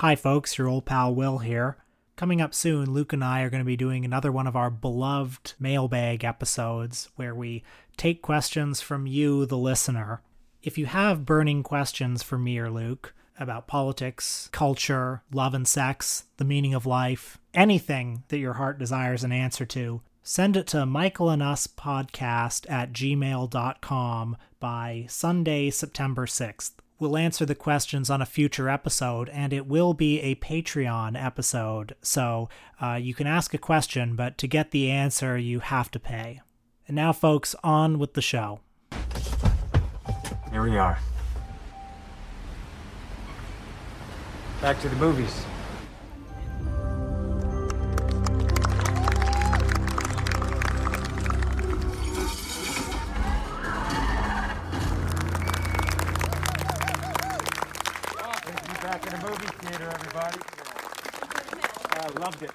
Hi, folks, your old pal Will here. Coming up soon, Luke and I are going to be doing another one of our beloved mailbag episodes where we take questions from you, the listener. If you have burning questions for me or Luke about politics, culture, love and sex, the meaning of life, anything that your heart desires an answer to, send it to Michael and Us podcast at gmail.com by Sunday, September 6th. We'll answer the questions on a future episode, and it will be a Patreon episode. So uh, you can ask a question, but to get the answer, you have to pay. And now, folks, on with the show. Here we are. Back to the movies. I loved it.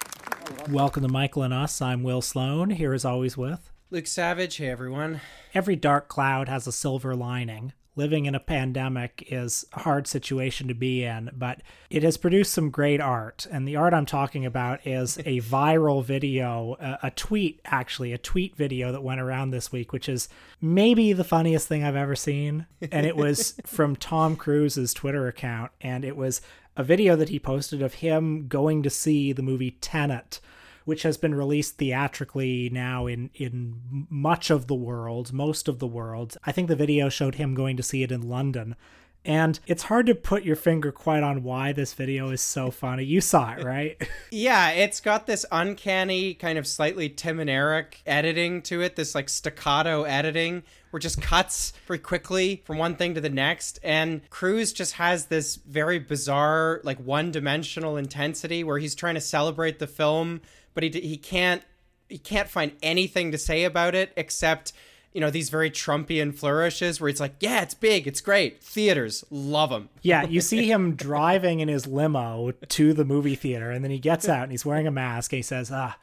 Welcome to Michael and Us. I'm Will Sloan, here as always with. Luke Savage, hey everyone. Every dark cloud has a silver lining. Living in a pandemic is a hard situation to be in, but it has produced some great art. And the art I'm talking about is a viral video, a, a tweet, actually, a tweet video that went around this week, which is maybe the funniest thing I've ever seen. And it was from Tom Cruise's Twitter account. And it was a video that he posted of him going to see the movie Tenet which has been released theatrically now in in much of the world, most of the world. I think the video showed him going to see it in London. And it's hard to put your finger quite on why this video is so funny. You saw it, right? yeah, it's got this uncanny, kind of slightly Tim and Eric editing to it, this like staccato editing where it just cuts very quickly from one thing to the next. And Cruise just has this very bizarre, like one dimensional intensity where he's trying to celebrate the film but he he can't he can't find anything to say about it except you know these very Trumpian flourishes where it's like, yeah, it's big, it's great, theaters love him. Yeah, you see him driving in his limo to the movie theater, and then he gets out and he's wearing a mask. And he says, "Ah,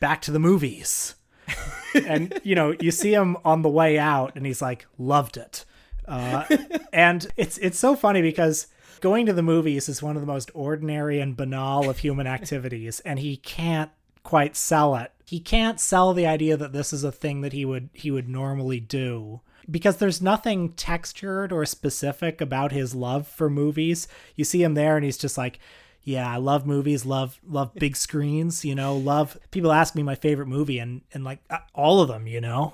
back to the movies." And you know, you see him on the way out, and he's like, "Loved it," uh, and it's it's so funny because going to the movies is one of the most ordinary and banal of human activities, and he can't quite sell it. He can't sell the idea that this is a thing that he would he would normally do because there's nothing textured or specific about his love for movies. You see him there and he's just like, yeah, I love movies, love love big screens, you know, love people ask me my favorite movie and and like uh, all of them, you know.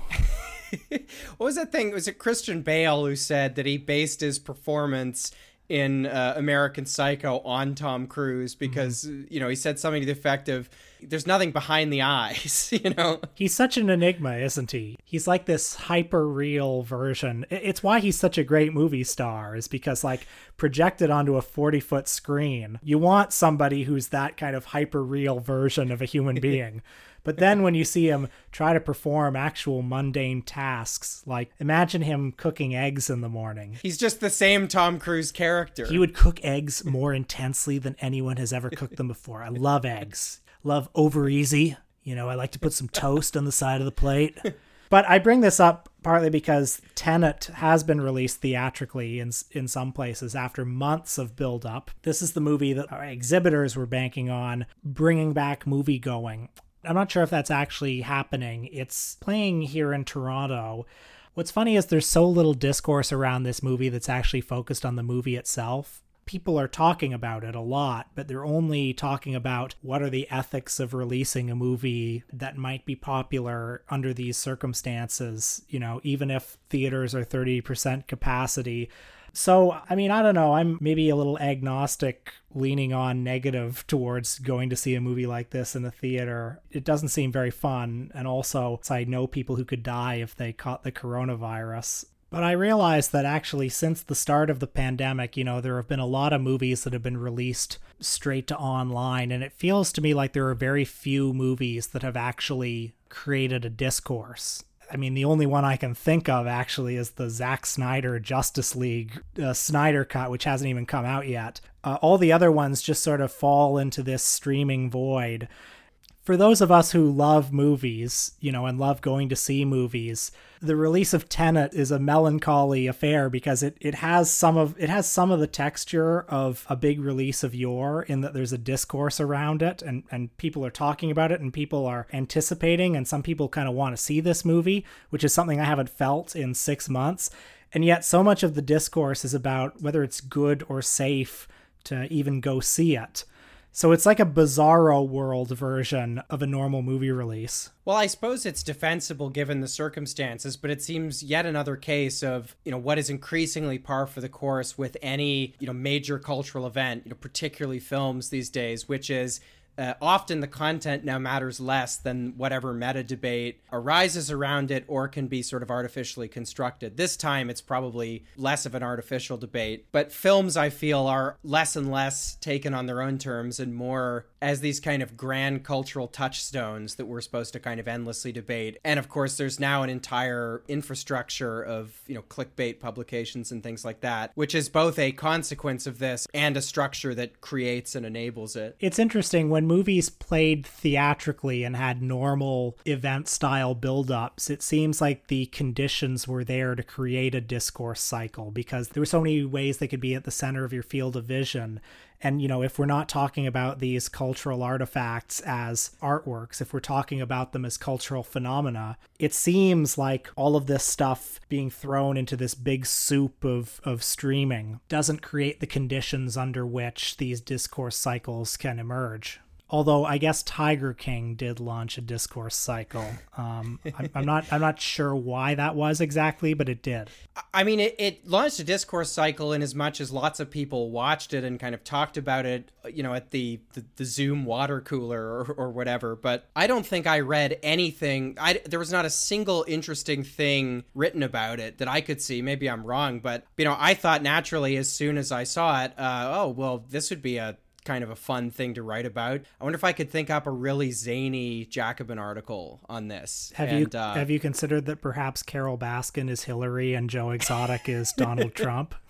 what was that thing? Was it Christian Bale who said that he based his performance in uh, American Psycho on Tom Cruise because mm-hmm. you know he said something to the effect of "There's nothing behind the eyes," you know. He's such an enigma, isn't he? He's like this hyper real version. It's why he's such a great movie star, is because like projected onto a 40 foot screen, you want somebody who's that kind of hyper real version of a human being. But then when you see him try to perform actual mundane tasks, like imagine him cooking eggs in the morning. He's just the same Tom Cruise character. He would cook eggs more intensely than anyone has ever cooked them before. I love eggs. Love over easy. You know, I like to put some toast on the side of the plate. But I bring this up partly because Tenet has been released theatrically in in some places after months of build up. This is the movie that our exhibitors were banking on bringing back movie going. I'm not sure if that's actually happening. It's playing here in Toronto. What's funny is there's so little discourse around this movie that's actually focused on the movie itself. People are talking about it a lot, but they're only talking about what are the ethics of releasing a movie that might be popular under these circumstances, you know, even if theaters are 30% capacity so, I mean, I don't know. I'm maybe a little agnostic, leaning on negative towards going to see a movie like this in a theater. It doesn't seem very fun. And also, I know people who could die if they caught the coronavirus. But I realized that actually, since the start of the pandemic, you know, there have been a lot of movies that have been released straight to online. And it feels to me like there are very few movies that have actually created a discourse I mean, the only one I can think of actually is the Zack Snyder Justice League uh, Snyder cut, which hasn't even come out yet. Uh, all the other ones just sort of fall into this streaming void. For those of us who love movies, you know, and love going to see movies, the release of Tenet is a melancholy affair because it, it has some of it has some of the texture of a big release of yore in that there's a discourse around it and, and people are talking about it and people are anticipating and some people kind of want to see this movie, which is something I haven't felt in six months. And yet so much of the discourse is about whether it's good or safe to even go see it. So it's like a bizarro world version of a normal movie release. Well, I suppose it's defensible given the circumstances, but it seems yet another case of, you know, what is increasingly par for the course with any, you know, major cultural event, you know, particularly films these days, which is uh, often the content now matters less than whatever meta debate arises around it or can be sort of artificially constructed. This time it's probably less of an artificial debate, but films I feel are less and less taken on their own terms and more as these kind of grand cultural touchstones that we're supposed to kind of endlessly debate. And of course, there's now an entire infrastructure of, you know, clickbait publications and things like that, which is both a consequence of this and a structure that creates and enables it. It's interesting when movies played theatrically and had normal event style build-ups, it seems like the conditions were there to create a discourse cycle because there were so many ways they could be at the center of your field of vision and, you know, if we're not talking about these cultural artifacts as artworks, if we're talking about them as cultural phenomena, it seems like all of this stuff being thrown into this big soup of, of streaming doesn't create the conditions under which these discourse cycles can emerge although I guess Tiger King did launch a discourse cycle. Um, I'm, I'm, not I'm not sure why that was exactly, but it did. I mean, it, it launched a discourse cycle in as much as lots of people watched it and kind of talked about it, you know, at the the, the Zoom water cooler or, or whatever. But I don't think I read anything. I there was not a single interesting thing written about it that I could see. Maybe I'm wrong, but you know, I thought naturally as soon as I saw it, uh, oh well, this would be a kind of a fun thing to write about. I wonder if I could think up a really zany Jacobin article on this. Have and, you uh, have you considered that perhaps Carole Baskin is Hillary and Joe Exotic is Donald Trump?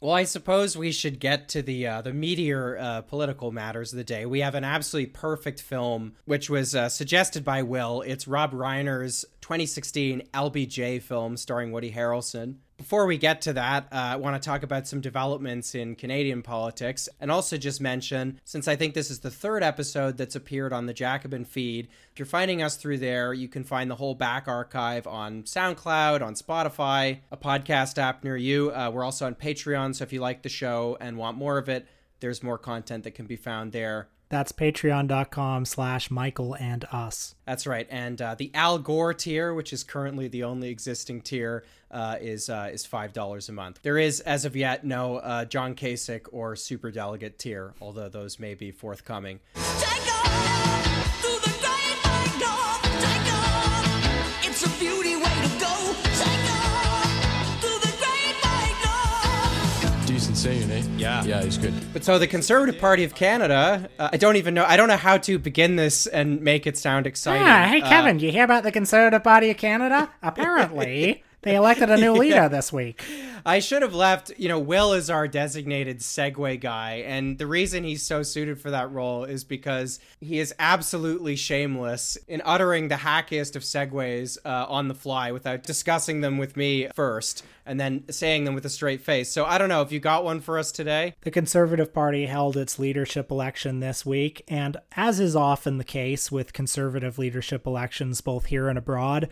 Well, I suppose we should get to the uh, the meteor uh, political matters of the day. We have an absolutely perfect film, which was uh, suggested by Will. It's Rob Reiner's 2016 LBJ film starring Woody Harrelson. Before we get to that, uh, I want to talk about some developments in Canadian politics and also just mention, since I think this is the third episode that's appeared on the Jacobin feed, if you're finding us through there, you can find the whole back archive on SoundCloud, on Spotify, a podcast app near you. Uh, we're also on Patreon, so if you like the show and want more of it, there's more content that can be found there. That's patreon.com slash Michael and us. That's right. And uh, the Al Gore tier, which is currently the only existing tier, uh, is uh, is five dollars a month. There is, as of yet, no uh, John Kasich or Super Delegate tier, although those may be forthcoming. Saying, eh? Yeah. Yeah, he's good. But so the Conservative Party of Canada, uh, I don't even know. I don't know how to begin this and make it sound exciting. Ah, hey, Kevin, uh, you hear about the Conservative Party of Canada? Apparently, they elected a new leader yeah. this week. I should have left. You know, Will is our designated segue guy, and the reason he's so suited for that role is because he is absolutely shameless in uttering the hackiest of segues uh, on the fly without discussing them with me first and then saying them with a straight face. So I don't know if you got one for us today. The Conservative Party held its leadership election this week, and as is often the case with conservative leadership elections both here and abroad,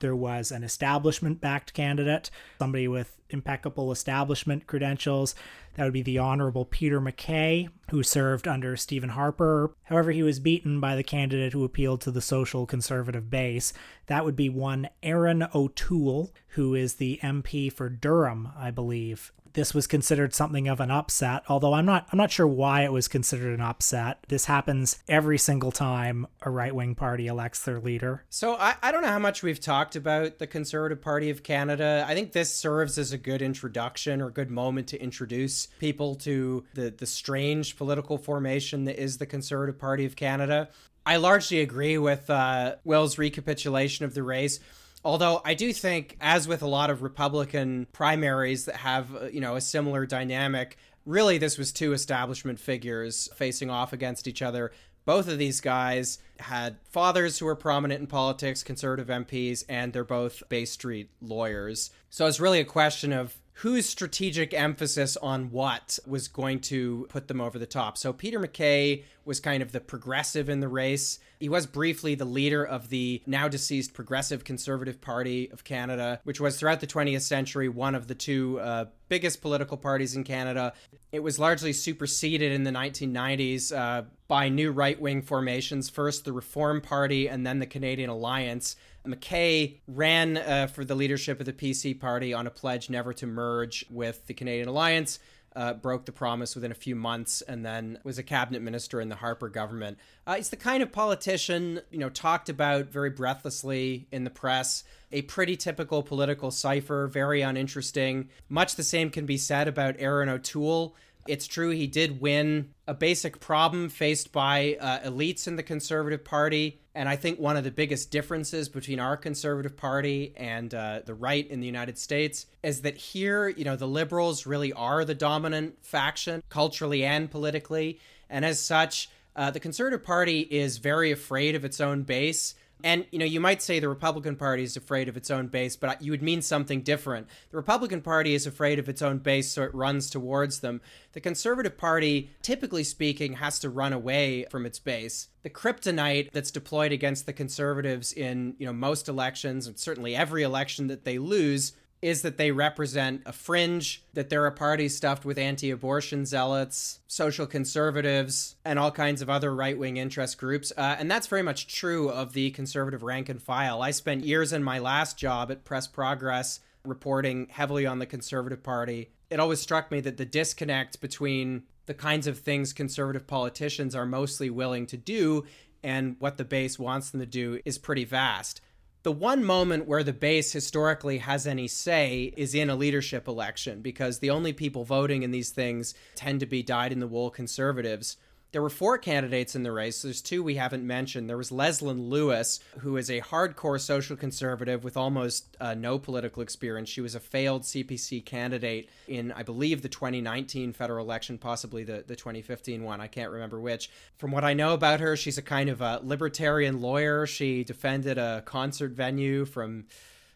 there was an establishment backed candidate, somebody with impeccable establishment credentials. That would be the Honorable Peter MacKay, who served under Stephen Harper. However, he was beaten by the candidate who appealed to the social conservative base. That would be one Erin O'Toole, who is the MP for Durham, I believe this was considered something of an upset although i'm not i'm not sure why it was considered an upset. This happens every single time a right-wing party elects their leader. So I, I don't know how much we've talked about the conservative party of canada. I think this serves as a good introduction or good moment to introduce people to the the strange political formation that is the conservative party of canada. I largely agree with uh, will's recapitulation of the race Although I do think, as with a lot of Republican primaries that have, uh, you know, a similar dynamic, really this was two establishment figures facing off against each other. Both of these guys had fathers who were prominent in politics, conservative MPs, and they're both Bay Street lawyers. So it's really a question of whose strategic emphasis on what was going to put them over the top. So Peter MacKay was kind of the progressive in the race. He was briefly the leader of the now deceased Progressive Conservative Party of Canada, which was throughout the 20th century one of the two uh, biggest political parties in Canada. It was largely superseded in the 1990s uh, by new right wing formations, first the Reform Party and then the Canadian Alliance. MacKay ran uh, for the leadership of the PC party on a pledge never to merge with the Canadian Alliance. Uh, broke the promise within a few months and then was a cabinet minister in the Harper government. Uh, he's the kind of politician, you know, talked about very breathlessly in the press. A pretty typical political cipher, very uninteresting. Much the same can be said about Erin O'Toole. It's true he did win a basic problem faced by uh, elites in the Conservative Party. And I think one of the biggest differences between our Conservative Party and uh, the right in the United States is that here, you know, the liberals really are the dominant faction culturally and politically. And as such, uh, the Conservative Party is very afraid of its own base and, you know, you might say the Republican Party is afraid of its own base, but you would mean something different. The Republican Party is afraid of its own base, so it runs towards them. The Conservative Party, typically speaking, has to run away from its base. The kryptonite that's deployed against the conservatives in, you know, most elections, and certainly every election that they lose, is that they represent a fringe, that they're a party stuffed with anti abortion zealots, social conservatives, and all kinds of other right wing interest groups. Uh, and that's very much true of the conservative rank and file. I spent years in my last job at Press Progress reporting heavily on the Conservative Party. It always struck me that the disconnect between the kinds of things conservative politicians are mostly willing to do and what the base wants them to do is pretty vast. The one moment where the base historically has any say is in a leadership election because the only people voting in these things tend to be dyed in the wool conservatives. There were four candidates in the race. There's two we haven't mentioned. There was Leslyn Lewis, who is a hardcore social conservative with almost uh, no political experience. She was a failed CPC candidate in, I believe, the 2019 federal election, possibly the, the 2015 one. I can't remember which. From what I know about her, she's a kind of a libertarian lawyer. She defended a concert venue from,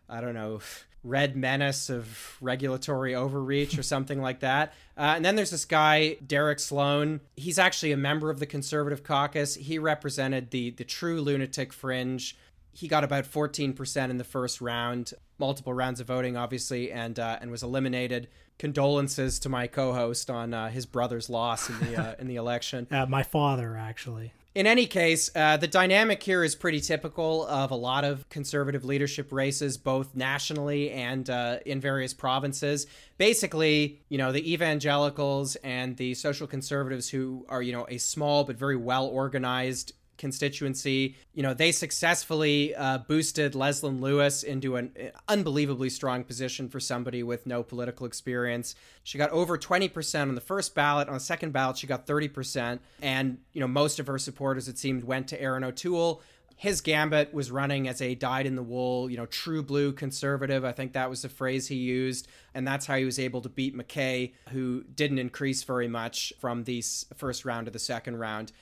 I don't know red menace of regulatory overreach or something like that. Uh, and then there's this guy, Derek Sloan. He's actually a member of the conservative caucus. He represented the the true lunatic fringe. He got about 14% in the first round, multiple rounds of voting, obviously, and uh, and was eliminated. Condolences to my co-host on uh, his brother's loss in the uh, in the election. Uh, my father, actually. In any case, uh, the dynamic here is pretty typical of a lot of conservative leadership races, both nationally and uh, in various provinces. Basically, you know, the evangelicals and the social conservatives, who are, you know, a small but very well organized constituency. You know, they successfully uh, boosted Leslyn Lewis into an unbelievably strong position for somebody with no political experience. She got over 20% on the first ballot. On the second ballot, she got 30%. And, you know, most of her supporters, it seemed, went to Erin O'Toole. His gambit was running as a dyed in the wool, you know, true blue conservative. I think that was the phrase he used. And that's how he was able to beat MacKay, who didn't increase very much from the first round to the second round.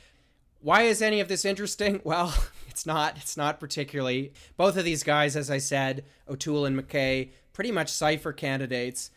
Why is any of this interesting? Well, it's not. It's not particularly. Both of these guys, as I said, O'Toole and MacKay, pretty much cipher candidates.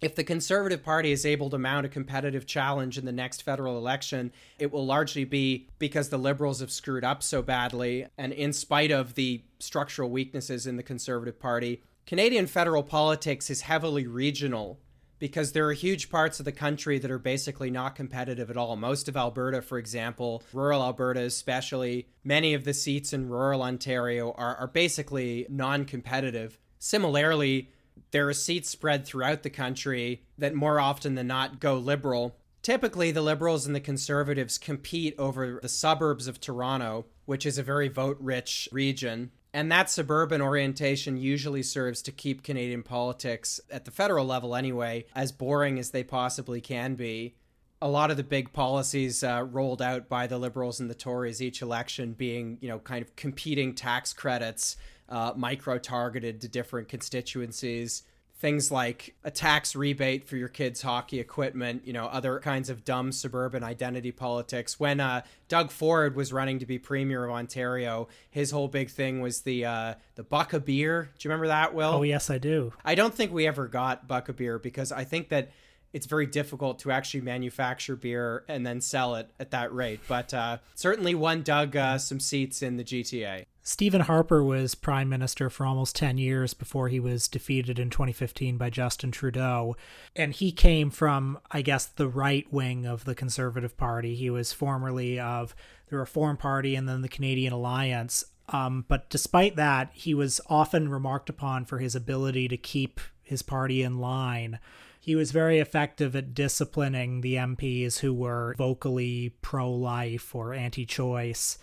If the Conservative Party is able to mount a competitive challenge in the next federal election, it will largely be because the Liberals have screwed up so badly, and in spite of the structural weaknesses in the Conservative Party. Canadian federal politics is heavily regional because there are huge parts of the country that are basically not competitive at all. Most of Alberta, for example, rural Alberta especially, many of the seats in rural Ontario are, are basically non competitive. Similarly, there are seats spread throughout the country that more often than not go liberal. Typically, the Liberals and the Conservatives compete over the suburbs of Toronto, which is a very vote rich region. And that suburban orientation usually serves to keep Canadian politics, at the federal level anyway, as boring as they possibly can be. A lot of the big policies uh, rolled out by the Liberals and the Tories each election being, you know, kind of competing tax credits, uh, micro targeted to different constituencies, things like a tax rebate for your kids' hockey equipment, you know, other kinds of dumb suburban identity politics. When uh, Doug Ford was running to be premier of Ontario, his whole big thing was the uh, the buck a beer. Do you remember that, Will? Oh yes, I do. I don't think we ever got buck a beer because I think that it's very difficult to actually manufacture beer and then sell it at that rate. But uh, certainly won Doug uh, some seats in the GTA. Stephen Harper was prime minister for almost 10 years before he was defeated in 2015 by Justin Trudeau. And he came from, I guess, the right wing of the Conservative Party. He was formerly of the Reform Party and then the Canadian Alliance. Um, but despite that, he was often remarked upon for his ability to keep his party in line. He was very effective at disciplining the MPs who were vocally pro life or anti choice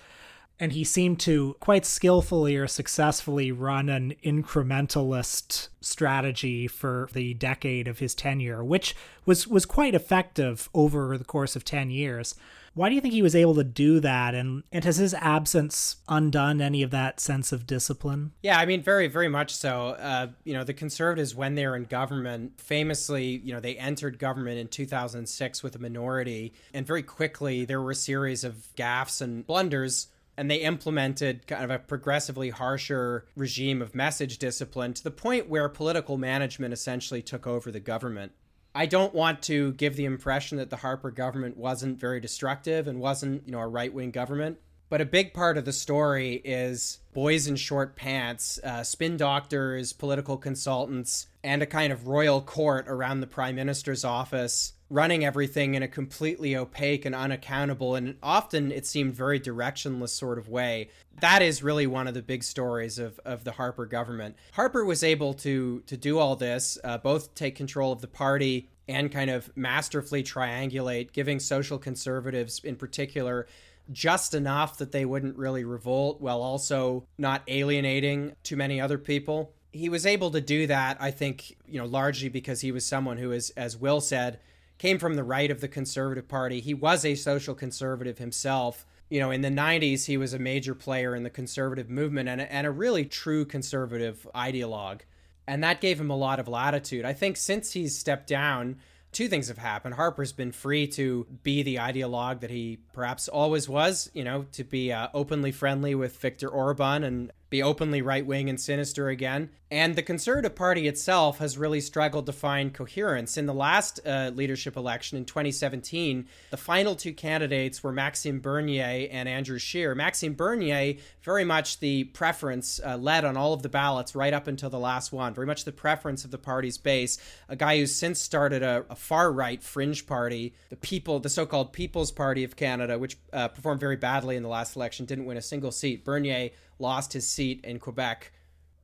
and he seemed to quite skillfully or successfully run an incrementalist strategy for the decade of his tenure, which was was quite effective over the course of 10 years. Why do you think he was able to do that and and has his absence undone any of that sense of discipline? Yeah, I mean very very much so. Uh, you know, the conservatives when they were in government, famously, you know, they entered government in 2006 with a minority and very quickly there were a series of gaffes and blunders and they implemented kind of a progressively harsher regime of message discipline to the point where political management essentially took over the government. I don't want to give the impression that the Harper government wasn't very destructive and wasn't, you know, a right-wing government. But a big part of the story is boys in short pants, uh, spin doctors, political consultants, and a kind of royal court around the prime minister's office running everything in a completely opaque and unaccountable and often it seemed very directionless sort of way. That is really one of the big stories of, of the Harper government. Harper was able to to do all this, uh, both take control of the party and kind of masterfully triangulate, giving social conservatives in particular just enough that they wouldn't really revolt while also not alienating too many other people. He was able to do that, I think, you know, largely because he was someone who is, as Will said, came from the right of the Conservative Party. He was a social conservative himself. You know, in the 90s, he was a major player in the conservative movement and a, and a really true conservative ideologue. And that gave him a lot of latitude. I think since he's stepped down, two things have happened. Harper's been free to be the ideologue that he perhaps always was, you know, to be uh, openly friendly with Viktor Orban and be openly right wing and sinister again. And the Conservative Party itself has really struggled to find coherence. In the last uh, leadership election in 2017, the final two candidates were Maxime Bernier and Andrew Scheer. Maxime Bernier, very much the preference, uh, led on all of the ballots right up until the last one, very much the preference of the party's base. A guy who's since started a, a far right fringe party, the People, the so called People's Party of Canada, which uh, performed very badly in the last election, didn't win a single seat. Bernier lost his seat in Quebec.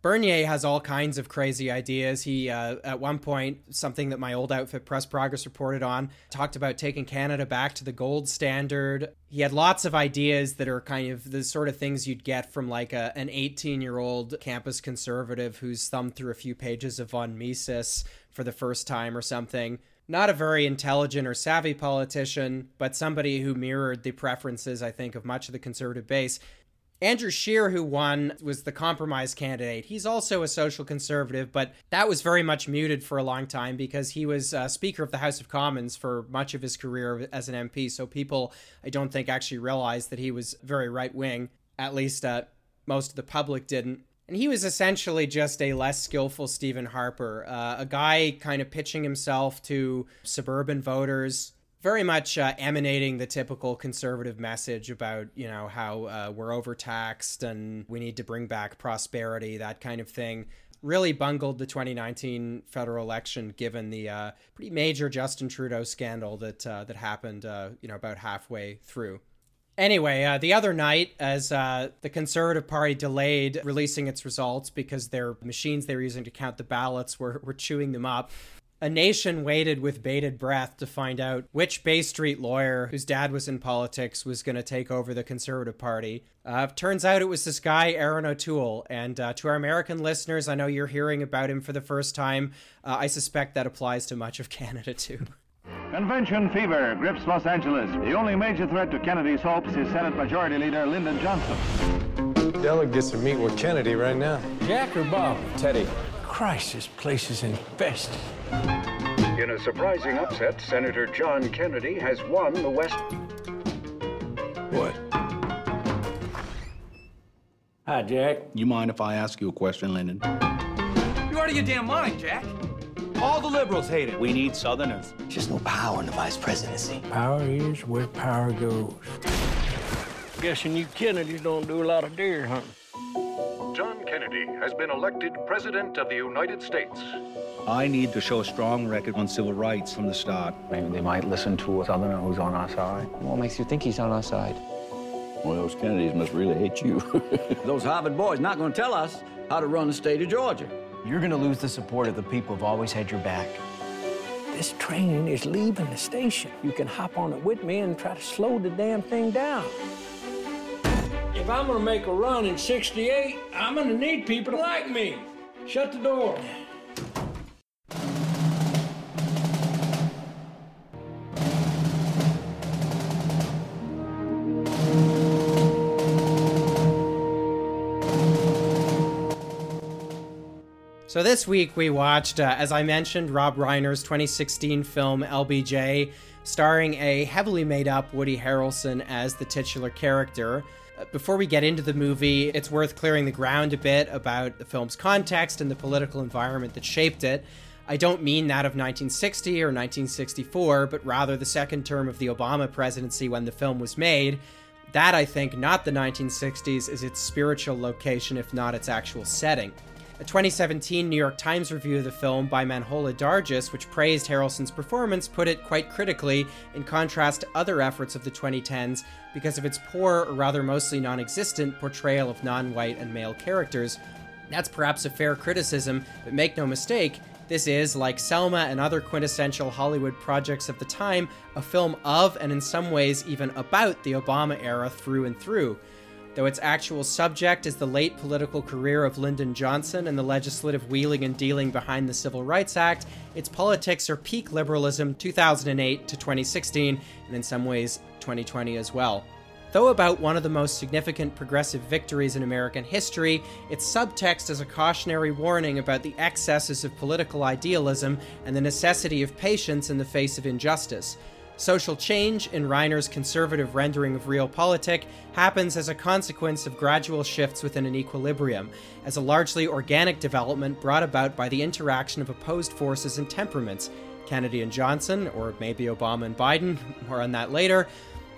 Bernier has all kinds of crazy ideas. He, uh, at one point, something that my old outfit Press Progress reported on, talked about taking Canada back to the gold standard. He had lots of ideas that are kind of the sort of things you'd get from like a, an 18 year old campus conservative who's thumbed through a few pages of von Mises for the first time or something. Not a very intelligent or savvy politician, but somebody who mirrored the preferences, I think, of much of the conservative base. Andrew Scheer, who won, was the compromise candidate. He's also a social conservative, but that was very much muted for a long time because he was uh, Speaker of the House of Commons for much of his career as an MP. So people, I don't think, actually realized that he was very right wing. At least uh, most of the public didn't. And he was essentially just a less skillful Stephen Harper, uh, a guy kind of pitching himself to suburban voters very much uh, emanating the typical conservative message about you know how uh, we're overtaxed and we need to bring back prosperity that kind of thing really bungled the 2019 federal election given the uh, pretty major Justin Trudeau scandal that uh, that happened uh, you know about halfway through. Anyway, uh, the other night, as uh, the Conservative Party delayed releasing its results because their machines they were using to count the ballots were, were chewing them up, a nation waited with bated breath to find out which Bay Street lawyer whose dad was in politics was going to take over the Conservative Party. Uh, turns out it was this guy, Erin O'Toole. And uh, to our American listeners, I know you're hearing about him for the first time. Uh, I suspect that applies to much of Canada too. Convention fever grips Los Angeles. The only major threat to Kennedy's hopes is Senate Majority Leader Lyndon Johnson. Delegates are meeting with Kennedy right now. Jack or Bob? Teddy. Christ, this place is infested. In a surprising upset, Senator John Kennedy has won the West. What? Hi, Jack. You mind if I ask you a question, Lyndon? You're out of your damn mind, Jack. All the liberals hate it. We need Southerners. There's no power in the vice presidency. Power is where power goes. Guessing you Kennedys don't do a lot of deer hunting. John Kennedy has been elected President of the United States. I need to show a strong record on civil rights from the start. Maybe they might listen to a Southerner who's on our side. What makes you think he's on our side? Well, those Kennedys must really hate you. those Harvard boys not going to tell us how to run the state of Georgia. You're going to lose the support of the people who've always had your back. This train is leaving the station. You can hop on it with me and try to slow the damn thing down. If I'm gonna make a run in 68, I'm gonna need people to like me. Shut the door. So this week we watched, uh, as I mentioned, Rob Reiner's 2016 film LBJ, starring a heavily made up Woody Harrelson as the titular character. Uh, Before we get into the movie, it's worth clearing the ground a bit about the film's context and the political environment that shaped it. I don't mean that of 1960 or 1964, but rather the second term of the Obama presidency when the film was made. That, I think, not the 1960s, is its spiritual location, if not its actual setting. A 2017 New York Times review of the film by Manohla Dargis, which praised Harrelson's performance, put it quite critically, in contrast to other efforts of the 2010s, because of its poor, or rather mostly non existent, portrayal of non white and male characters. That's perhaps a fair criticism, but make no mistake, this is, like Selma and other quintessential Hollywood projects of the time, a film of, and in some ways even about, the Obama era through and through. Though its actual subject is the late political career of Lyndon Johnson and the legislative wheeling and dealing behind the Civil Rights Act, its politics are peak liberalism 2008 to 2016, and in some ways 2020 as well. Though about one of the most significant progressive victories in American history, its subtext is a cautionary warning about the excesses of political idealism and the necessity of patience in the face of injustice. Social change, in Reiner's conservative rendering of realpolitik, happens as a consequence of gradual shifts within an equilibrium, as a largely organic development brought about by the interaction of opposed forces and temperaments. Kennedy and Johnson, or maybe Obama and Biden, more on that later,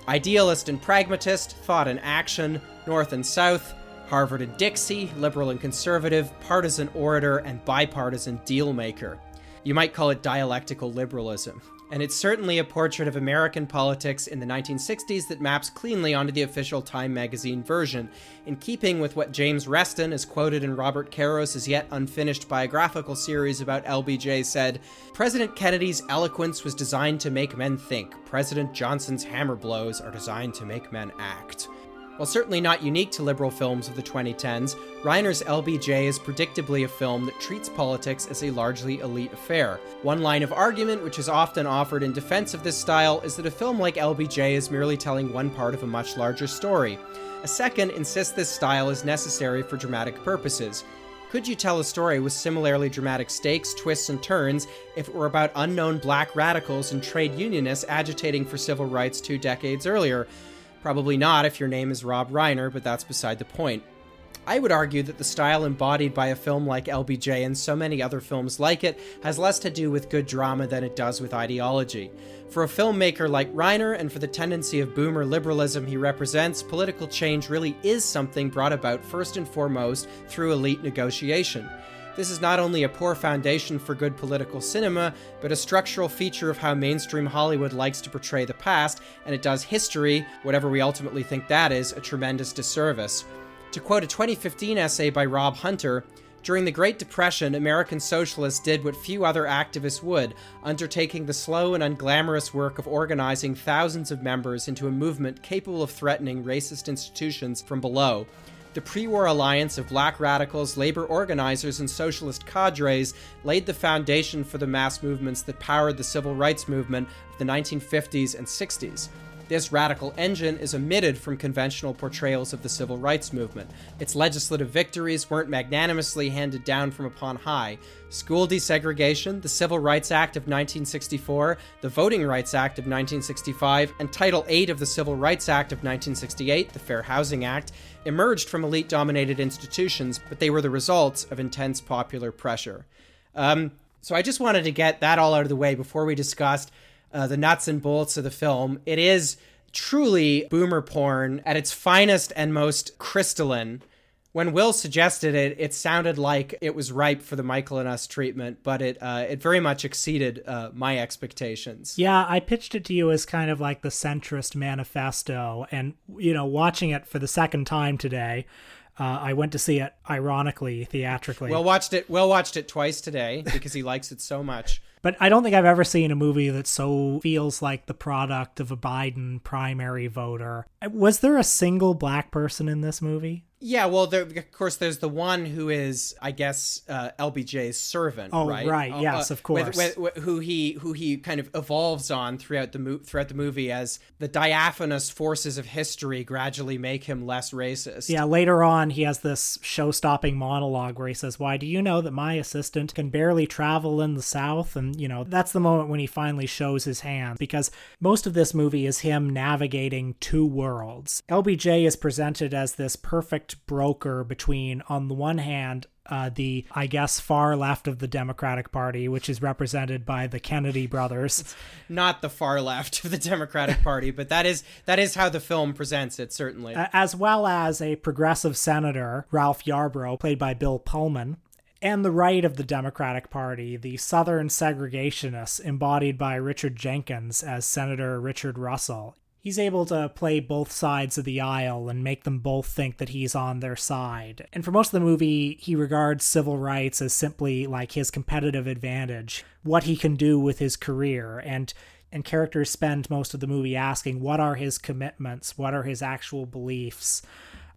idealist and pragmatist, thought and action, North and South, Harvard and Dixie, liberal and conservative, partisan orator, and bipartisan dealmaker. You might call it dialectical liberalism. And it's certainly a portrait of American politics in the 1960s that maps cleanly onto the official Time magazine version, in keeping with what James Reston, as quoted in Robert Caro's yet unfinished biographical series about LBJ, said President Kennedy's eloquence was designed to make men think, President Johnson's hammer blows are designed to make men act. While certainly not unique to liberal films of the 2010s, Reiner's LBJ is predictably a film that treats politics as a largely elite affair. One line of argument, which is often offered in defense of this style, is that a film like LBJ is merely telling one part of a much larger story. A second insists this style is necessary for dramatic purposes. Could you tell a story with similarly dramatic stakes, twists, and turns if it were about unknown black radicals and trade unionists agitating for civil rights two decades earlier? Probably not if your name is Rob Reiner, but that's beside the point. I would argue that the style embodied by a film like LBJ and so many other films like it has less to do with good drama than it does with ideology. For a filmmaker like Reiner and for the tendency of boomer liberalism he represents, political change really is something brought about first and foremost through elite negotiation. This is not only a poor foundation for good political cinema, but a structural feature of how mainstream Hollywood likes to portray the past, and it does history, whatever we ultimately think that is, a tremendous disservice. To quote a 2015 essay by Rob Hunter, during the Great Depression, American socialists did what few other activists would, undertaking the slow and unglamorous work of organizing thousands of members into a movement capable of threatening racist institutions from below. The pre war alliance of black radicals, labor organizers, and socialist cadres laid the foundation for the mass movements that powered the civil rights movement of the 1950s and 60s. This radical engine is omitted from conventional portrayals of the civil rights movement. Its legislative victories weren't magnanimously handed down from upon high. School desegregation, the Civil Rights Act of 1964, the Voting Rights Act of 1965, and Title VIII of the Civil Rights Act of 1968, the Fair Housing Act, emerged from elite dominated institutions, but they were the results of intense popular pressure. Um, so I just wanted to get that all out of the way before we discussed uh, the nuts and bolts of the film. It is truly boomer porn at its finest and most crystalline. When Will suggested it, it sounded like it was ripe for the Michael and Us treatment, but it uh, it very much exceeded uh, my expectations. Yeah, I pitched it to you as kind of like the centrist manifesto, and you know, watching it for the second time today, uh, I went to see it ironically theatrically. Will watched it. Will watched it twice today because he likes it so much. But I don't think I've ever seen a movie that so feels like the product of a Biden primary voter. Was there a single black person in this movie? Yeah, well, there, of course, there's the one who is, I guess, uh, LBJ's servant. Oh, right, right. Uh, yes, of course. With, with, with, who he who he kind of evolves on throughout the mo- throughout the movie as the diaphanous forces of history gradually make him less racist. Yeah, later on, he has this show-stopping monologue where he says, "Why do you know that my assistant can barely travel in the South?" And you know, that's the moment when he finally shows his hand because most of this movie is him navigating two worlds. LBJ is presented as this perfect broker between, on the one hand, uh, the, I guess, far left of the Democratic Party, which is represented by the Kennedy brothers. Not the far left of the Democratic Party, but that is that is how the film presents it, certainly. As well as a progressive senator, Ralph Yarbrough, played by Bill Pullman, and the right of the Democratic Party, the Southern segregationists, embodied by Richard Jenkins as Senator Richard Russell he's able to play both sides of the aisle and make them both think that he's on their side. And for most of the movie, he regards civil rights as simply like his competitive advantage, what he can do with his career. And and characters spend most of the movie asking what are his commitments, what are his actual beliefs.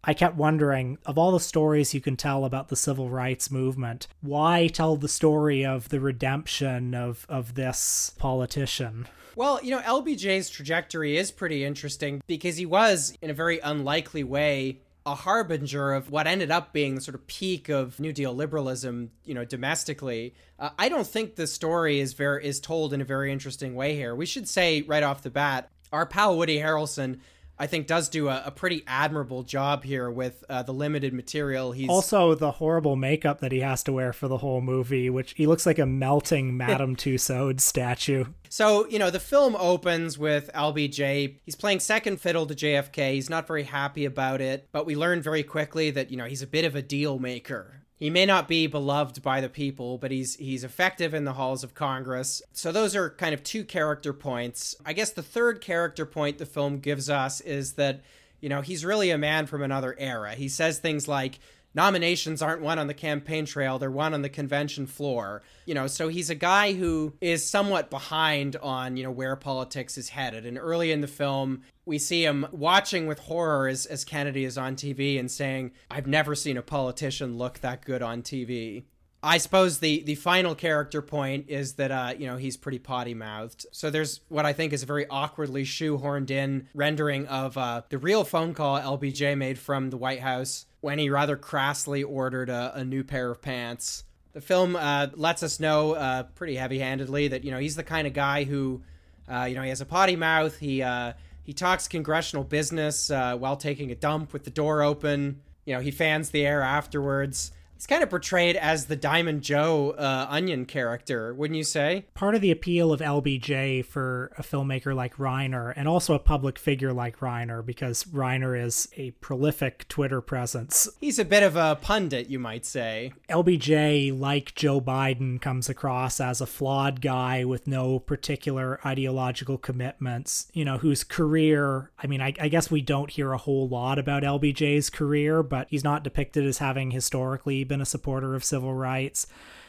I kept wondering, of all the stories you can tell about the civil rights movement, why tell the story of the redemption of, of this politician? Well, you know, LBJ's trajectory is pretty interesting because he was, in a very unlikely way, a harbinger of what ended up being the sort of peak of New Deal liberalism, you know, domestically. Uh, I don't think the story is very is told in a very interesting way here. We should say right off the bat, our pal Woody Harrelson I think does do a, a pretty admirable job here with uh, the limited material. He's also the horrible makeup that he has to wear for the whole movie, which he looks like a melting Madame Tussauds statue. So you know the film opens with LBJ. He's playing second fiddle to JFK. He's not very happy about it, but we learn very quickly that you know he's a bit of a deal maker. He may not be beloved by the people, but he's he's effective in the halls of Congress. So those are kind of two character points. I guess the third character point the film gives us is that, you know, he's really a man from another era. He says things like nominations aren't won on the campaign trail, they're won on the convention floor. You know, so he's a guy who is somewhat behind on, you know, where politics is headed. And early in the film, we see him watching with horror as, as Kennedy is on TV and saying, I've never seen a politician look that good on TV. I suppose the the final character point is that uh, you know he's pretty potty mouthed. So there's what I think is a very awkwardly shoehorned in rendering of uh, the real phone call LBJ made from the White House when he rather crassly ordered a, a new pair of pants. The film uh, lets us know uh, pretty heavy handedly that you know he's the kind of guy who uh, you know he has a potty mouth. He uh, he talks congressional business while taking a dump with the door open. You know he fans the air afterwards He's kind of portrayed as the Diamond Joe uh, Onion character, wouldn't you say? Part of the appeal of LBJ for a filmmaker like Reiner, and also a public figure like Reiner, because Reiner is a prolific Twitter presence. He's a bit of a pundit, you might say. LBJ, like Joe Biden, comes across as a flawed guy with no particular ideological commitments, you know, whose career, I mean, I, I guess we don't hear a whole lot about LBJ's career, but he's not depicted as having historically been a supporter of civil rights.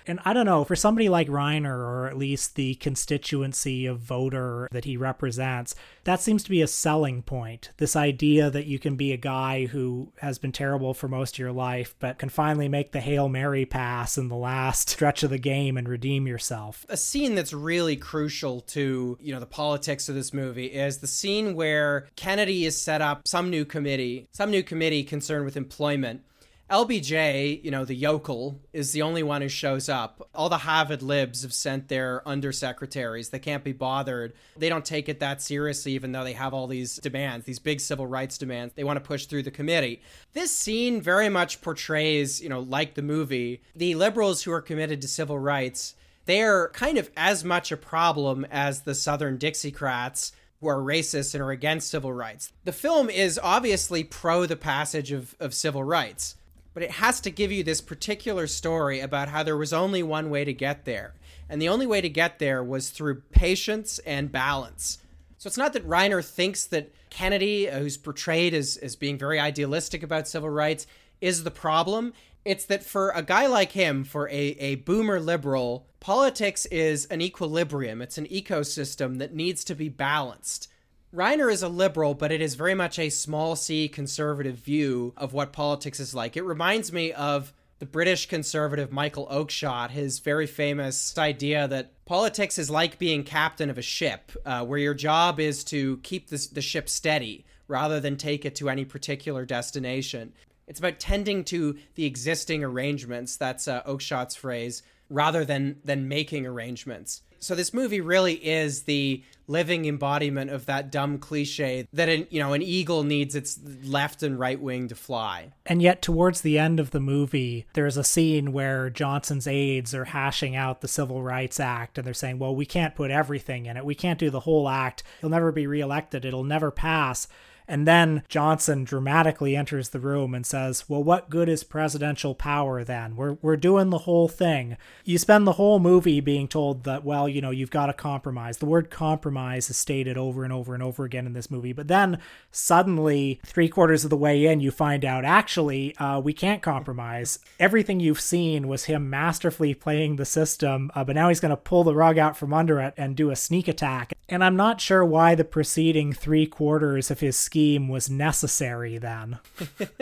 And I don't know, for somebody like Reiner, or at least the constituency of voter that he represents, that seems to be a selling point. This idea that you can be a guy who has been terrible for most of your life, but can finally make the Hail Mary pass in the last stretch of the game and redeem yourself. A scene that's really crucial to, you know, the politics of this movie is the scene where Kennedy is set up some new committee, some new committee concerned with employment LBJ, you know, the yokel, is the only one who shows up. All the Harvard libs have sent their undersecretaries. They can't be bothered. They don't take it that seriously, even though they have all these demands, these big civil rights demands they want to push through the committee. This scene very much portrays, you know, like the movie, the liberals who are committed to civil rights. They're kind of as much a problem as the Southern Dixiecrats who are racist and are against civil rights. The film is obviously pro the passage of, of civil rights but it has to give you this particular story about how there was only one way to get there. And the only way to get there was through patience and balance. So it's not that Reiner thinks that Kennedy, uh, who's portrayed as, as being very idealistic about civil rights, is the problem. It's that for a guy like him, for a, a boomer liberal, politics is an equilibrium. It's an ecosystem that needs to be balanced. Reiner is a liberal, but it is very much a small c conservative view of what politics is like. It reminds me of the British conservative Michael Oakeshott, his very famous idea that politics is like being captain of a ship, uh, where your job is to keep the the ship steady rather than take it to any particular destination. It's about tending to the existing arrangements. That's uh, Oakeshott's phrase, rather than than making arrangements. So this movie really is the living embodiment of that dumb cliche that an, you know an eagle needs its left and right wing to fly. And yet towards the end of the movie there's a scene where Johnson's aides are hashing out the Civil Rights Act and they're saying, "Well, we can't put everything in it. We can't do the whole act. He'll never be reelected. It'll never pass." And then Johnson dramatically enters the room and says, Well, what good is presidential power then? We're, we're doing the whole thing. You spend the whole movie being told that, well, you know, you've got to compromise. The word compromise is stated over and over and over again in this movie. But then suddenly, three quarters of the way in, you find out actually, uh, we can't compromise. Everything you've seen was him masterfully playing the system, uh, but now he's going to pull the rug out from under it and do a sneak attack. And I'm not sure why the preceding three quarters of his scheme scheme was necessary then.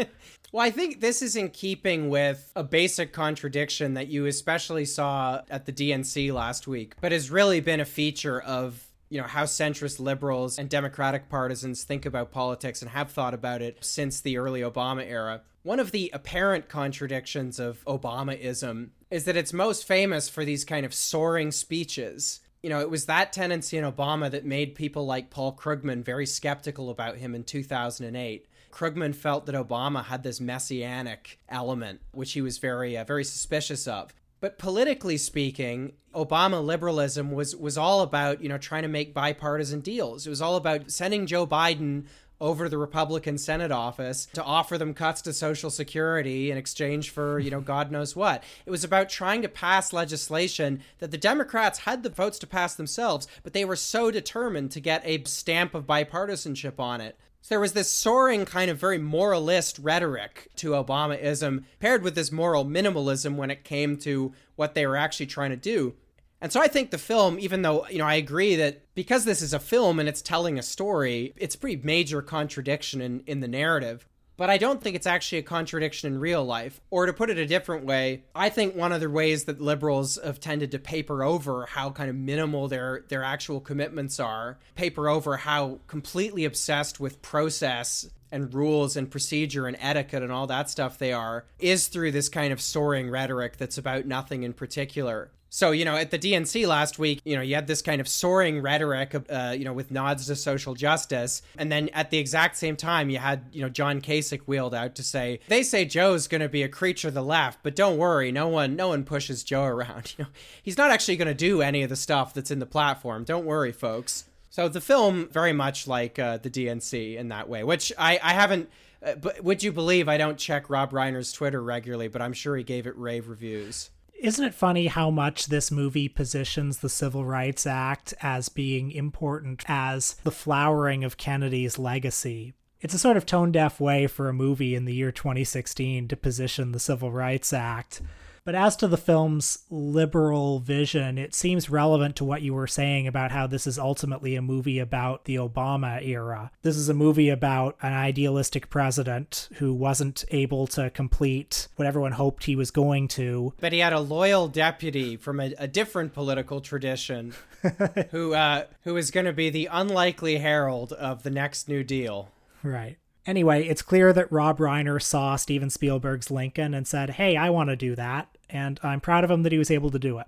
well, I think this is in keeping with a basic contradiction that you especially saw at the DNC last week, but has really been a feature of you know how centrist liberals and democratic partisans think about politics and have thought about it since the early Obama era. One of the apparent contradictions of Obamaism is that it's most famous for these kind of soaring speeches you know, it was that tendency in Obama that made people like Paul Krugman very skeptical about him in 2008. Krugman felt that Obama had this messianic element, which he was very, uh, very suspicious of. But politically speaking, Obama liberalism was was all about you know trying to make bipartisan deals. It was all about sending Joe Biden over the Republican Senate office to offer them cuts to Social Security in exchange for, you know, God knows what. It was about trying to pass legislation that the Democrats had the votes to pass themselves, but they were so determined to get a stamp of bipartisanship on it. So there was this soaring kind of very moralist rhetoric to Obamaism paired with this moral minimalism when it came to what they were actually trying to do. And so I think the film, even though, you know, I agree that because this is a film and it's telling a story, it's a pretty major contradiction in, in the narrative. But I don't think it's actually a contradiction in real life. Or to put it a different way, I think one of the ways that liberals have tended to paper over how kind of minimal their, their actual commitments are, paper over how completely obsessed with process and rules and procedure and etiquette and all that stuff they are, is through this kind of soaring rhetoric that's about nothing in particular. So, you know, at the DNC last week, you know, you had this kind of soaring rhetoric, uh, you know, with nods to social justice. And then at the exact same time, you had, you know, John Kasich wheeled out to say, they say Joe's going to be a creature of the left, but don't worry, no one, no one pushes Joe around. You know, he's not actually going to do any of the stuff that's in the platform. Don't worry, folks. So the film, very much like uh, the DNC in that way, which I, I haven't. Uh, but would you believe I don't check Rob Reiner's Twitter regularly, but I'm sure he gave it rave reviews isn't it funny how much this movie positions the Civil Rights Act as being important as the flowering of Kennedy's legacy? It's a sort of tone deaf way for a movie in the year 2016 to position the Civil Rights Act. But as to the film's liberal vision, it seems relevant to what you were saying about how this is ultimately a movie about the Obama era. This is a movie about an idealistic president who wasn't able to complete what everyone hoped he was going to. But he had a loyal deputy from a, a different political tradition who uh, who is going to be the unlikely herald of the next New Deal. Right. Anyway, it's clear that Rob Reiner saw Steven Spielberg's Lincoln and said, Hey, I want to do that. And I'm proud of him that he was able to do it.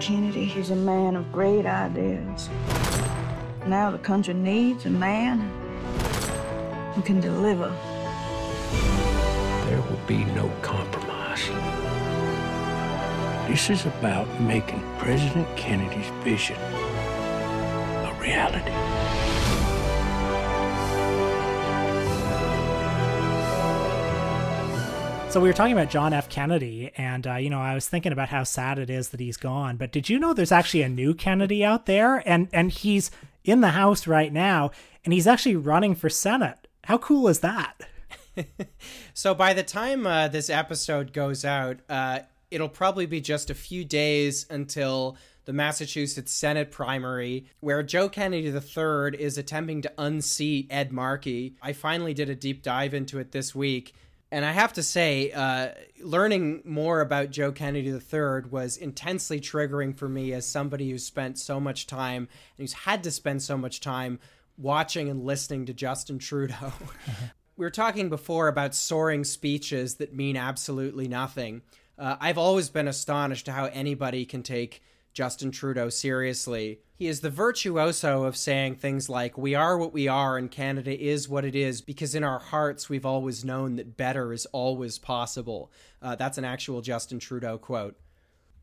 Kennedy is a man of great ideas. Now the country needs a man who can deliver. There will be no compromise. This is about making President Kennedy's vision a reality. So we were talking about John F. Kennedy, and uh, you know, I was thinking about how sad it is that he's gone. But did you know there's actually a new Kennedy out there, and and he's in the House right now, and he's actually running for Senate. How cool is that? so by the time uh, this episode goes out, uh, it'll probably be just a few days until the Massachusetts Senate primary, where Joe Kennedy III is attempting to unseat Ed Markey. I finally did a deep dive into it this week. And I have to say, uh, learning more about Joe Kennedy III was intensely triggering for me as somebody who spent so much time and who's had to spend so much time watching and listening to Justin Trudeau. we were talking before about soaring speeches that mean absolutely nothing. Uh, I've always been astonished at how anybody can take Justin Trudeau seriously. He is the virtuoso of saying things like, We are what we are, and Canada is what it is, because in our hearts we've always known that better is always possible. Uh, that's an actual Justin Trudeau quote.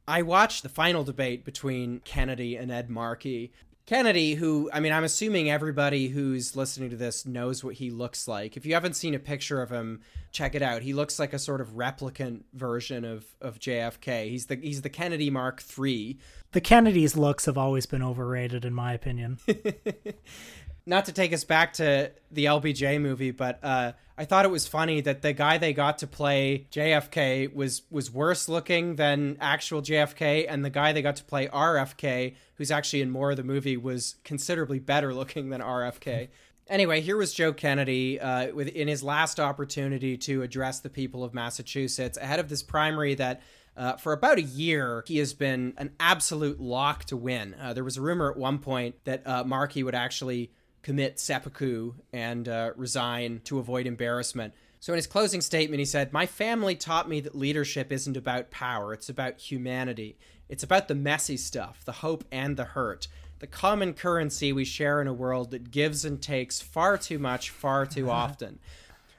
I watched the final debate between Kennedy and Ed Markey. Kennedy, who, I mean, I'm assuming everybody who's listening to this knows what he looks like. If you haven't seen a picture of him, check it out. He looks like a sort of replicant version of, of JFK. He's the he's the Kennedy Mark III. The Kennedys' looks have always been overrated, in my opinion. Not to take us back to the LBJ movie, but uh, I thought it was funny that the guy they got to play JFK was was worse looking than actual JFK, and the guy they got to play RFK, who's actually in more of the movie, was considerably better looking than RFK. Anyway, here was Joe Kennedy uh, with in his last opportunity to address the people of Massachusetts ahead of this primary that. Uh, for about a year, he has been an absolute lock to win. Uh, there was a rumor at one point that uh, Markey would actually commit seppuku and uh, resign to avoid embarrassment. So, in his closing statement, he said, My family taught me that leadership isn't about power, it's about humanity. It's about the messy stuff, the hope and the hurt, the common currency we share in a world that gives and takes far too much, far too often.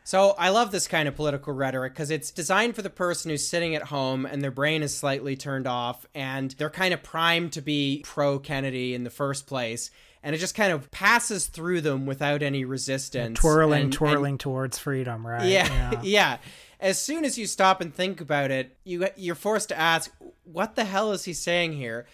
So I love this kind of political rhetoric because it's designed for the person who's sitting at home and their brain is slightly turned off and they're kind of primed to be pro Kennedy in the first place. And it just kind of passes through them without any resistance. twirling, and, twirling and, towards freedom, right? Yeah, yeah, yeah. As soon as you stop and think about it, you you're forced to ask, what the hell is he saying here?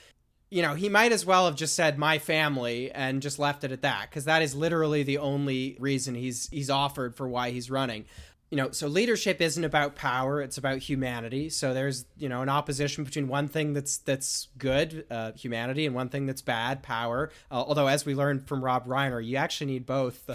you know, he might as well have just said my family and just left it at that because that is literally the only reason he's he's offered for why he's running. You know, so leadership isn't about power; it's about humanity. So there's you know an opposition between one thing that's that's good, uh, humanity, and one thing that's bad, power. Uh, although, as we learned from Rob Reiner, you actually need both.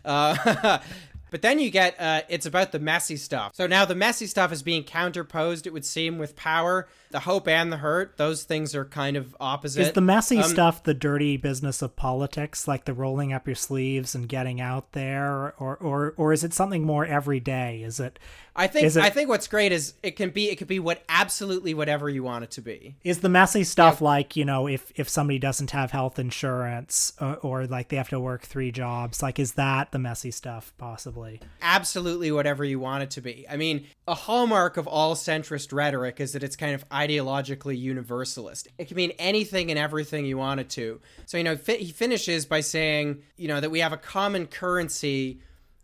uh, but then you get uh, it's about the messy stuff. So now the messy stuff is being counterposed, it would seem, with power. The hope and the hurt, those things are kind of opposite. Is the messy um, stuff the dirty business of politics, like the rolling up your sleeves and getting out there, or or or is it something more everyday? Is it I think it- I think what's great is it can be it could be what absolutely whatever you want it to be. Is the messy stuff like you know if if somebody doesn't have health insurance or, or like they have to work three jobs like is that the messy stuff possibly? Absolutely whatever you want it to be. I mean, a hallmark of all centrist rhetoric is that it's kind of ideologically universalist. It can mean anything and everything you want it to. So you know, fi- he finishes by saying, you know, that we have a common currency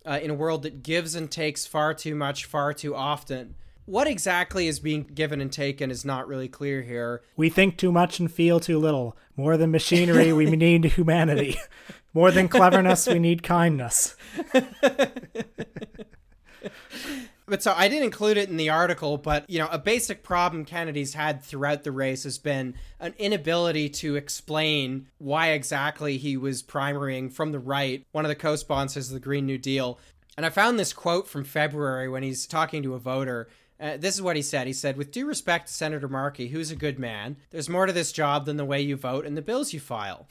uh, in a world that gives and takes far too much, far too often. What exactly is being given and taken is not really clear here. We think too much and feel too little. More than machinery, we need humanity. More than cleverness, we need kindness. But so I didn't include it in the article, but you know, a basic problem Kennedy's had throughout the race has been an inability to explain why exactly he was primarying from the right, one of the co-sponsors of the Green New Deal. And I found this quote from February when he's talking to a voter. Uh, this is what he said. He said, With due respect to Senator Markey, who's a good man, there's more to this job than the way you vote and the bills you file.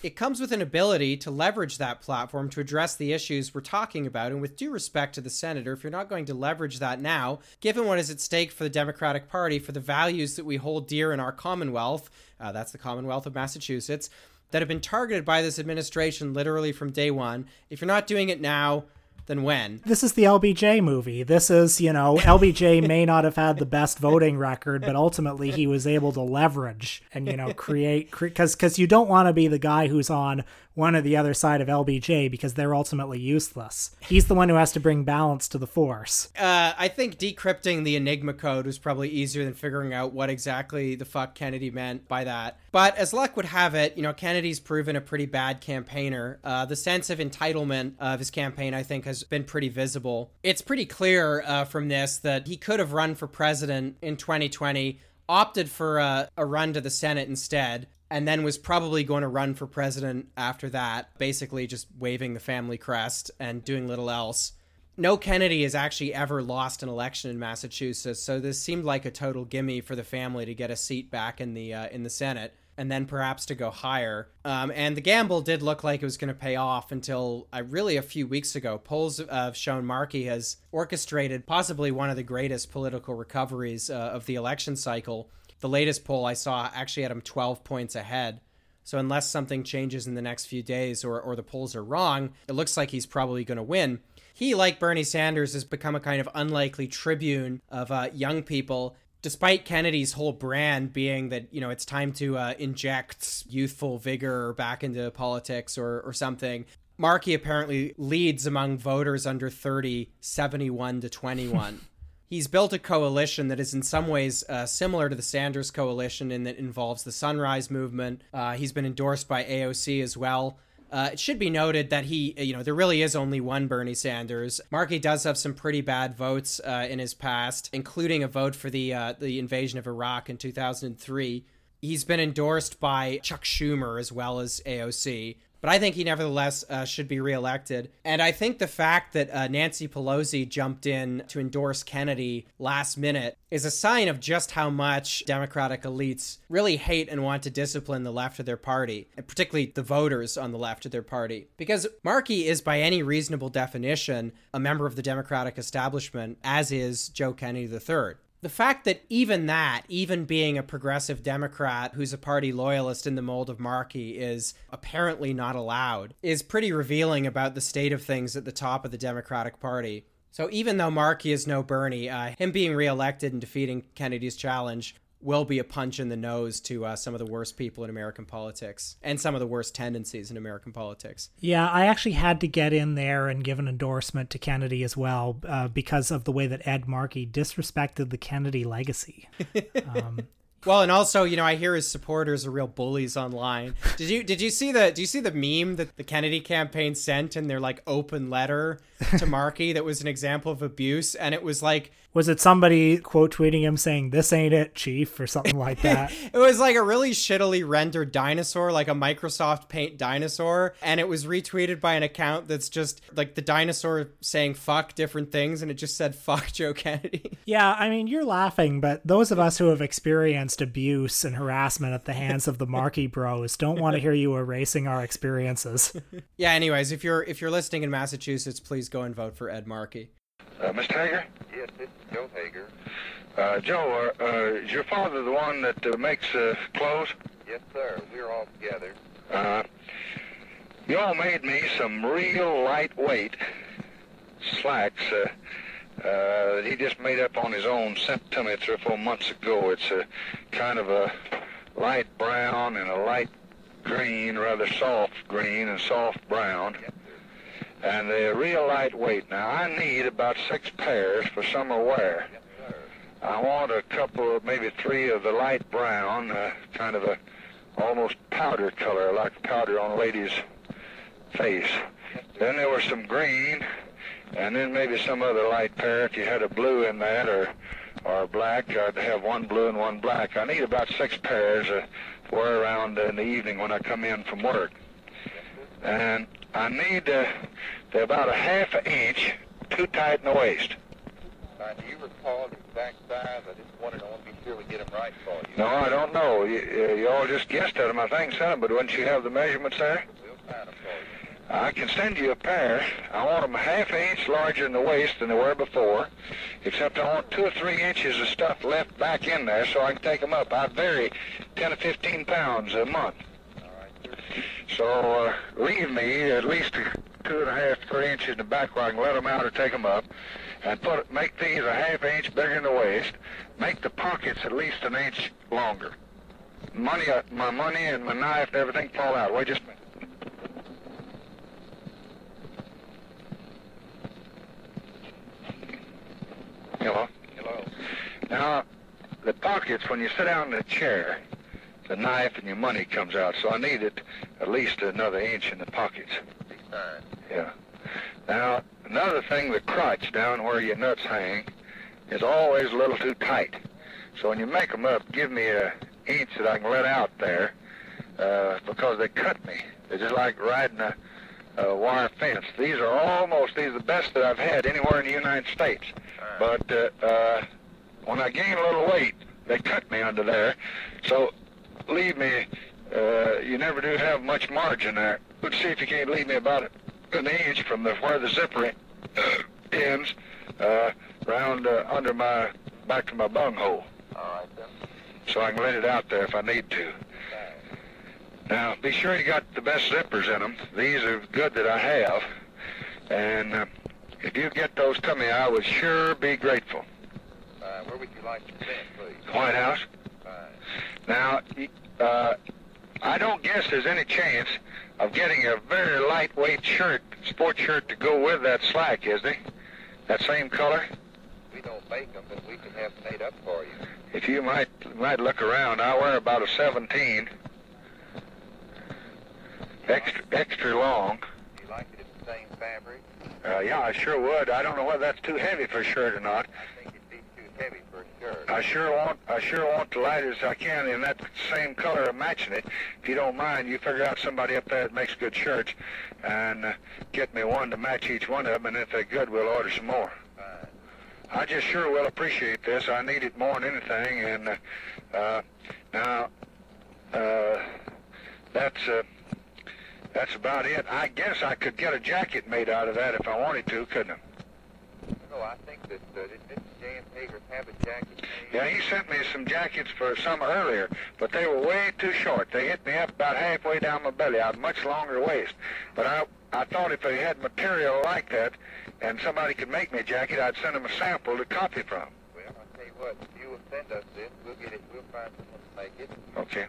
It comes with an ability to leverage that platform to address the issues we're talking about. And with due respect to the senator, if you're not going to leverage that now, given what is at stake for the Democratic Party, for the values that we hold dear in our Commonwealth, uh, that's the Commonwealth of Massachusetts, that have been targeted by this administration literally from day one, if you're not doing it now, then when? This is the LBJ movie. This is, you know, LBJ may not have had the best voting record, but ultimately he was able to leverage and, you know, create because cre- because you don't want to be the guy who's on one or the other side of LBJ because they're ultimately useless. He's the one who has to bring balance to the force. Uh, I think decrypting the Enigma code was probably easier than figuring out what exactly the fuck Kennedy meant by that. But as luck would have it, you know, Kennedy's proven a pretty bad campaigner. Uh, the sense of entitlement of his campaign, I think, has been pretty visible. It's pretty clear uh, from this that he could have run for president in 2020 opted for a, a, run to the Senate instead, and then was probably going to run for president after that, basically just waving the family crest and doing little else. No Kennedy has actually ever lost an election in Massachusetts, so this seemed like a total gimme for the family to get a seat back in the uh, in the Senate and then perhaps to go higher. Um, and the gamble did look like it was going to pay off until uh, really a few weeks ago. Polls have shown Markey has orchestrated possibly one of the greatest political recoveries uh, of the election cycle the latest poll I saw actually had him 12 points ahead. So unless something changes in the next few days or, or the polls are wrong, it looks like he's probably going to win. He, like Bernie Sanders, has become a kind of unlikely tribune of uh, young people, despite Kennedy's whole brand being that, you know, it's time to uh, inject youthful vigor back into politics or, or something. Markey apparently leads among voters under 30, 71 to 21. he's built a coalition that is in some ways uh, similar to the Sanders coalition in that involves the Sunrise Movement. Uh, he's been endorsed by AOC as well. Uh, it should be noted that he, you know, there really is only one Bernie Sanders. Markey does have some pretty bad votes uh, in his past, including a vote for the uh, the invasion of Iraq in 2003. He's been endorsed by Chuck Schumer as well as AOC. But I think he nevertheless uh, should be reelected. And I think the fact that uh, Nancy Pelosi jumped in to endorse Kennedy last minute is a sign of just how much Democratic elites really hate and want to discipline the left of their party, and particularly the voters on the left of their party. Because Markey is, by any reasonable definition, a member of the Democratic establishment, as is Joe Kennedy III the fact that even that, even being a progressive Democrat who's a party loyalist in the mold of Markey, is apparently not allowed, is pretty revealing about the state of things at the top of the Democratic Party. So even though Markey is no Bernie, uh, him being reelected and defeating Kennedy's challenge will be a punch in the nose to uh, some of the worst people in American politics and some of the worst tendencies in American politics. Yeah, I actually had to get in there and give an endorsement to Kennedy as well uh, because of the way that Ed Markey disrespected the Kennedy legacy. Um, well, and also, you know, I hear his supporters are real bullies online. Did you did you see the do you see the meme that the Kennedy campaign sent in their like open letter to Markey that was an example of abuse? And it was like was it somebody quote tweeting him saying this ain't it chief or something like that? It was like a really shittily rendered dinosaur like a microsoft paint dinosaur. And it was retweeted by an account that's just like the dinosaur saying fuck different things and it just said fuck joe kennedy. Yeah i mean you're laughing but those of us who have experienced abuse and harassment at the hands of the markey bros don't want to hear you erasing our experiences yeah anyways if you're if you're listening in massachusetts please go and vote for ed markey uh, Mr. Haggar? Yes, it's Joe Haggar. Uh, Joe, uh, uh, is your father the one that uh, makes uh, clothes? Yes, sir. We're all together. Uh, you all made me some real lightweight slacks uh, he just made up on his own, sent to me three or four months ago. It's a kind of a light brown and a light green, rather soft green and soft brown. And they're real lightweight. Now, I need about six pairs for summer wear. I want a couple, maybe three of the light brown, uh, kind of a almost powder color, like powder on a lady's face. Then there was some green, and then maybe some other light pair. If you had a blue in that or or black, I'd have one blue and one black. I need about six pairs uh, to wear around in the evening when I come in from work. And I need uh, they're about a half an inch too tight in the waist. Uh, do you recall the exact size? I just wanted, I want to be sure we get them right for you. No, I don't know. You, you all just guessed at them. I think, son, but wouldn't you have the measurements there? We'll find them for you. I can send you a pair. I want them half an inch larger in the waist than they were before, except I want two or three inches of stuff left back in there so I can take them up. I vary 10 to 15 pounds a month. So uh, leave me at least two and a half, three inches in the back where I can let them out or take them up, and put make these a half inch bigger in the waist. Make the pockets at least an inch longer. Money, uh, my money and my knife and everything fall out. Wait just a minute. Hello. Hello. Now, the pockets, when you sit down in the chair, the knife and your money comes out. So I needed at least another inch in the pockets. Fine. Yeah. Now, another thing, the crotch down where your nuts hang is always a little too tight. So when you make them up, give me a inch that I can let out there uh, because they cut me. They're just like riding a, a wire fence. These are almost, these are the best that I've had anywhere in the United States. But uh, uh, when I gain a little weight, they cut me under there. So leave me, uh, you never do have much margin there. Let's see if you can't leave me about an inch from the, where the zipper ends, uh, round uh, under my, back to my bunghole. All right, then. So I can let it out there if I need to. Now, be sure you got the best zippers in them. These are good that I have. And uh, if you get those to me, I would sure be grateful. Uh, where would you like to send, please? White House. Fine. Now, uh, I don't guess there's any chance of getting a very lightweight shirt, sport shirt, to go with that slack, is there? That same color? We don't make them, but we can have made up for you. If you might might look around, I wear about a 17, extra extra long. Do you like it in the same fabric? Uh, yeah, I sure would. I don't know whether that's too heavy for a shirt or not. I think it'd be too heavy for a shirt. I sure want I sure want the lightest I can in that same color of matching it. If you don't mind, you figure out somebody up there that makes good shirts, and uh, get me one to match each one of them. And if they're good, we'll order some more. Fine. I just sure will appreciate this. I need it more than anything. And uh, uh, now, uh, that's uh, that's about it. I guess I could get a jacket made out of that if I wanted to, couldn't I? No, I think that uh, did Mr. Jan Haggar have a jacket? Yeah, he sent me some jackets for some earlier, but they were way too short. They hit me up about halfway down my belly. I had much longer waist. But I I thought if they had material like that and somebody could make me a jacket, I'd send them a sample to copy from. Well, I'll tell you what, if you will send us this, we'll get it, we'll find someone to make it. Okay.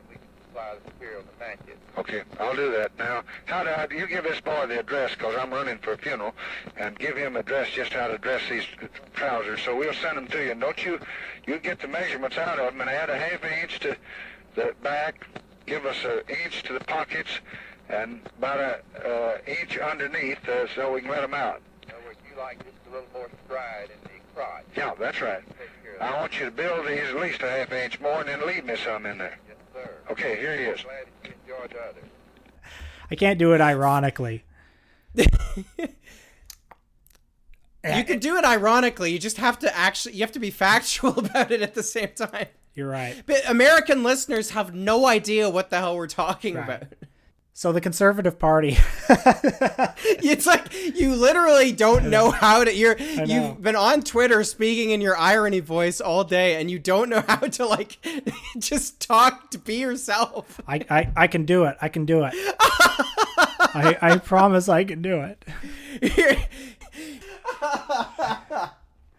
Supply the material to match it. Okay, I'll do that. Now, how do I, you give this boy the address, because I'm running for a funeral, and give him address just how to dress these trousers. So we'll send them to you. And don't you, you get the measurements out of them and add a half inch to the back, give us an inch to the pockets, and about an uh, inch underneath uh, so we can let them out. In other words, you like just a little more stride in the crotch. Yeah, that's right. Take care of I want you to build these at least a half inch more and then leave me some in there. Yes, sir. Okay, here he is. Glad that you enjoyed the others. I can't do it ironically. You can do it ironically. You just have to actually you have to be factual about it at the same time. You're right. But American listeners have no idea what the hell we're talking Right. about. So the Conservative Party. It's like you literally don't know how to. You're you've been on Twitter speaking in your irony voice all day, and you don't know how to like just talk to be yourself. I, I, I can do it. I can do it. I, I promise I can do it.